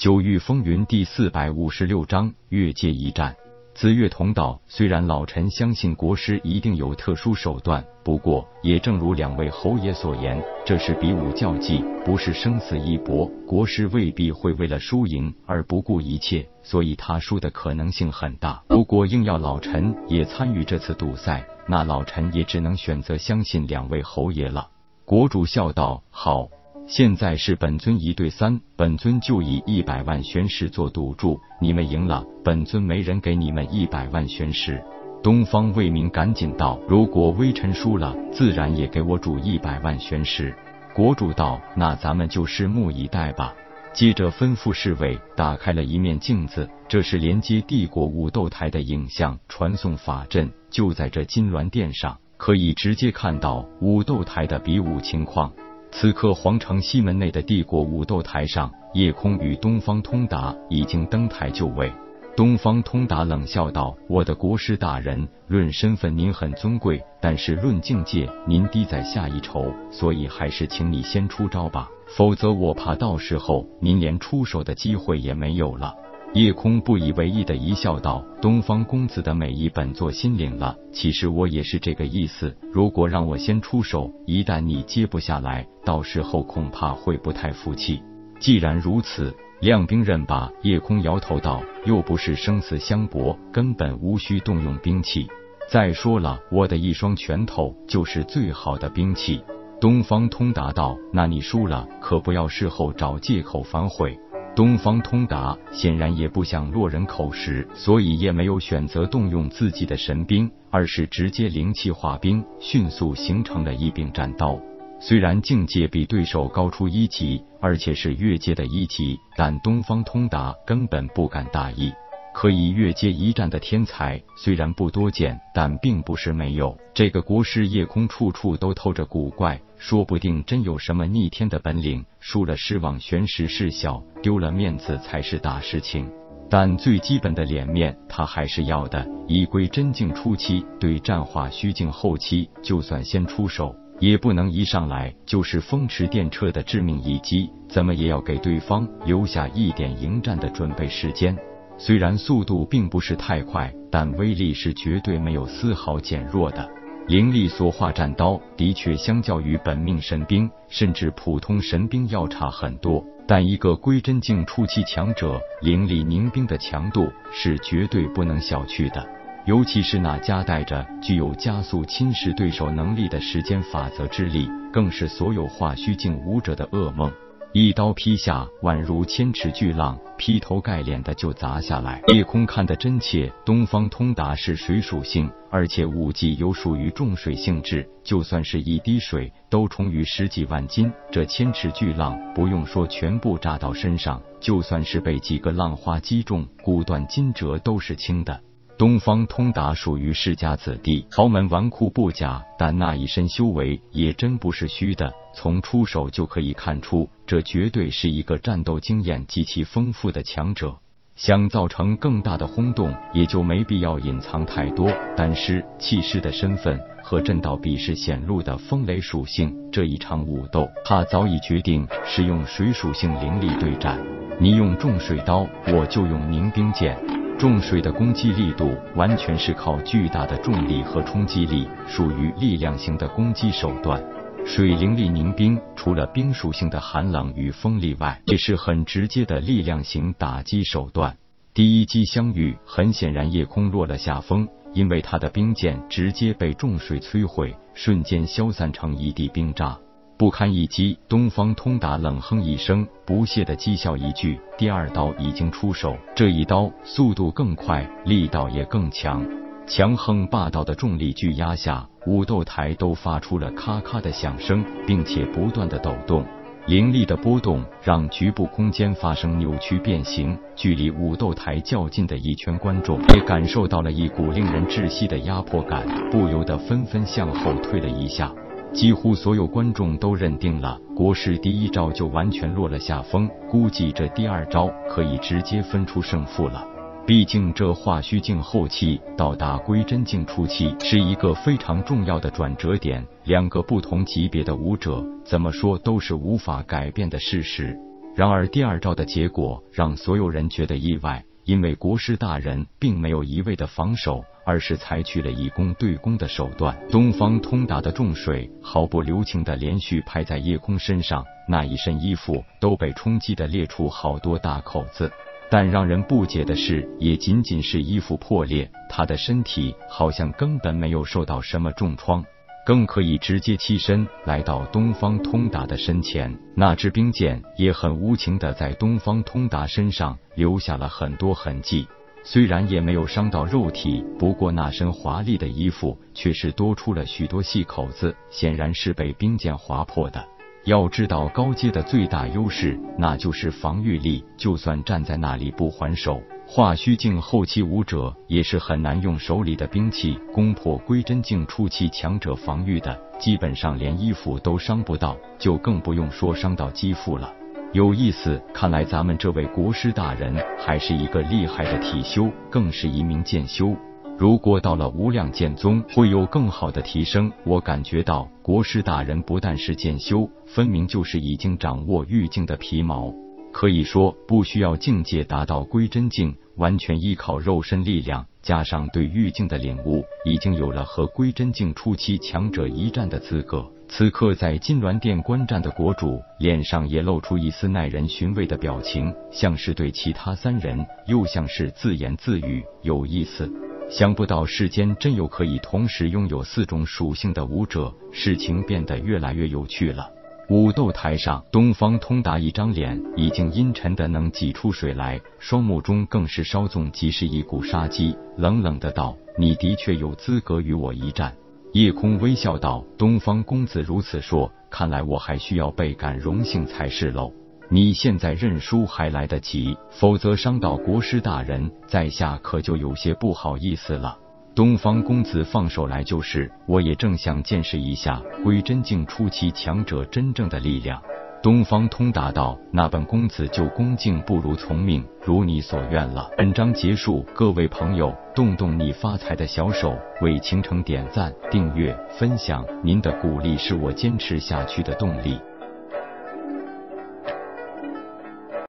九域风云第四百五十六章越界一战。紫月同道，虽然老臣相信国师一定有特殊手段，不过也正如两位侯爷所言，这是比武较技，不是生死一搏。国师未必会为了输赢而不顾一切，所以他输的可能性很大。如果硬要老臣也参与这次赌赛，那老臣也只能选择相信两位侯爷了。国主笑道：“好。”现在是本尊一对三，本尊就以一百万宣誓做赌注，你们赢了，本尊没人给你们一百万宣誓。东方卫明赶紧道：“如果微臣输了，自然也给我主一百万宣誓。”国主道：“那咱们就拭目以待吧。”接着吩咐侍卫打开了一面镜子，这是连接帝国武斗台的影像传送法阵，就在这金銮殿上，可以直接看到武斗台的比武情况。此刻，皇城西门内的帝国武斗台上，夜空与东方通达已经登台就位。东方通达冷笑道：“我的国师大人，论身份您很尊贵，但是论境界，您低在下一筹，所以还是请你先出招吧，否则我怕到时候您连出手的机会也没有了。”夜空不以为意的一笑，道：“东方公子的美意本座心领了。其实我也是这个意思。如果让我先出手，一旦你接不下来，到时候恐怕会不太服气。既然如此，亮兵刃吧。”夜空摇头道：“又不是生死相搏，根本无需动用兵器。再说了，我的一双拳头就是最好的兵器。”东方通达道：“那你输了，可不要事后找借口反悔。”东方通达显然也不想落人口实，所以也没有选择动用自己的神兵，而是直接灵气化冰，迅速形成了一柄战刀。虽然境界比对手高出一级，而且是越阶的一级，但东方通达根本不敢大意。可以越阶一战的天才虽然不多见，但并不是没有。这个国师夜空处处都透着古怪，说不定真有什么逆天的本领。输了失望玄石事小，丢了面子才是大事情。但最基本的脸面他还是要的。以归真境初期对战化虚境后期，就算先出手，也不能一上来就是风驰电掣的致命一击，怎么也要给对方留下一点迎战的准备时间。虽然速度并不是太快，但威力是绝对没有丝毫减弱的。灵力所化战刀的确相较于本命神兵，甚至普通神兵要差很多。但一个归真境初期强者，灵力凝冰的强度是绝对不能小觑的。尤其是那夹带着具有加速侵蚀对手能力的时间法则之力，更是所有化虚境武者的噩梦。一刀劈下，宛如千尺巨浪，劈头盖脸的就砸下来。夜空看得真切，东方通达是水属性，而且武技有属于重水性质，就算是一滴水都重于十几万斤。这千尺巨浪，不用说全部扎到身上，就算是被几个浪花击中，骨断筋折都是轻的。东方通达属于世家子弟，豪门纨绔不假，但那一身修为也真不是虚的。从出手就可以看出，这绝对是一个战斗经验极其丰富的强者。想造成更大的轰动，也就没必要隐藏太多。丹师、气师的身份和震道比试显露的风雷属性，这一场武斗，他早已决定使用水属性灵力对战。你用重水刀，我就用凝冰剑。重水的攻击力度完全是靠巨大的重力和冲击力，属于力量型的攻击手段。水灵力凝冰，除了冰属性的寒冷与风力外，也是很直接的力量型打击手段。第一击相遇，很显然夜空落了下风，因为他的冰剑直接被重水摧毁，瞬间消散成一地冰渣。不堪一击，东方通达冷哼一声，不屑的讥笑一句：“第二刀已经出手，这一刀速度更快，力道也更强。”强横霸道的重力巨压下，武斗台都发出了咔咔的响声，并且不断的抖动。灵力的波动让局部空间发生扭曲变形，距离武斗台较近的一圈观众也感受到了一股令人窒息的压迫感，不由得纷纷向后退了一下。几乎所有观众都认定了国师第一招就完全落了下风，估计这第二招可以直接分出胜负了。毕竟这化虚境后期到达归真境初期是一个非常重要的转折点，两个不同级别的武者怎么说都是无法改变的事实。然而第二招的结果让所有人觉得意外，因为国师大人并没有一味的防守，而是采取了以攻对攻的手段。东方通达的重水毫不留情的连续拍在叶空身上，那一身衣服都被冲击的裂出好多大口子。但让人不解的是，也仅仅是衣服破裂，他的身体好像根本没有受到什么重创，更可以直接起身来到东方通达的身前。那支冰剑也很无情的在东方通达身上留下了很多痕迹，虽然也没有伤到肉体，不过那身华丽的衣服却是多出了许多细口子，显然是被冰剑划破的。要知道高阶的最大优势，那就是防御力。就算站在那里不还手，化虚境后期武者也是很难用手里的兵器攻破归真境初期强者防御的。基本上连衣服都伤不到，就更不用说伤到肌肤了。有意思，看来咱们这位国师大人还是一个厉害的体修，更是一名剑修。如果到了无量剑宗，会有更好的提升。我感觉到国师大人不但是剑修，分明就是已经掌握玉境的皮毛。可以说，不需要境界达到归真境，完全依靠肉身力量，加上对玉境的领悟，已经有了和归真境初期强者一战的资格。此刻在金銮殿观战的国主脸上也露出一丝耐人寻味的表情，像是对其他三人，又像是自言自语，有意思。想不到世间真有可以同时拥有四种属性的武者，事情变得越来越有趣了。武斗台上，东方通达一张脸已经阴沉的能挤出水来，双目中更是稍纵即逝一股杀机，冷冷的道：“你的确有资格与我一战。”夜空微笑道：“东方公子如此说，看来我还需要倍感荣幸才是喽。”你现在认输还来得及，否则伤到国师大人，在下可就有些不好意思了。东方公子放手来就是，我也正想见识一下归真境初期强者真正的力量。东方通达道：“那本公子就恭敬不如从命，如你所愿了。”本章结束，各位朋友，动动你发财的小手，为倾城点赞、订阅、分享，您的鼓励是我坚持下去的动力。